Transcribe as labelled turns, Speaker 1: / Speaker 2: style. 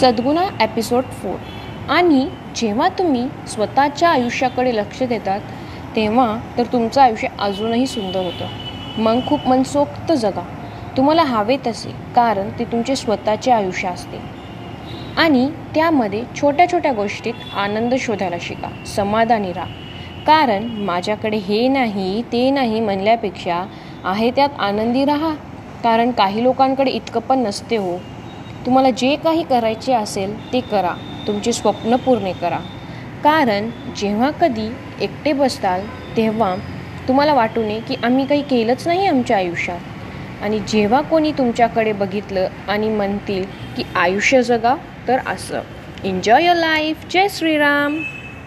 Speaker 1: सद्गुणा episode four आणि जेव्हा तुम्ही स्वतःच्या आयुष्याकडे लक्ष देतात तेव्हा तर तुमचं आयुष्य अजूनही सुंदर होतं. मग खूप मनसोक्त जगा. तुम्हाला हवे तसे कारण ते तुमचे स्वतःचे आयुष्य असते. आणि त्यामध्ये छोट्या छोट्या गोष्टीत आनंद शोधायला शिका समाधानी राहा. कारण माझ्याकडे हे नाही ते नाही म्हणल्यापेक्षा आहे त्यात आनंदी राहा. कारण काही लोकांकडे इतकं पण नसते हो. तुम्हाला जे काही करायचे असेल ते करा. तुमचे स्वप्न पूर्ण करा. कारण जेव्हा कधी एकटे बसताल तेव्हा तुम्हाला वाटू नये की आम्ही काही केलंच नाही आमच्या आयुष्यात. आणि जेव्हा कोणी तुमच्याकडे बघितलं आणि म्हणतील की आयुष्य जगा तर असं. एन्जॉय युअर लाईफ जय श्रीराम.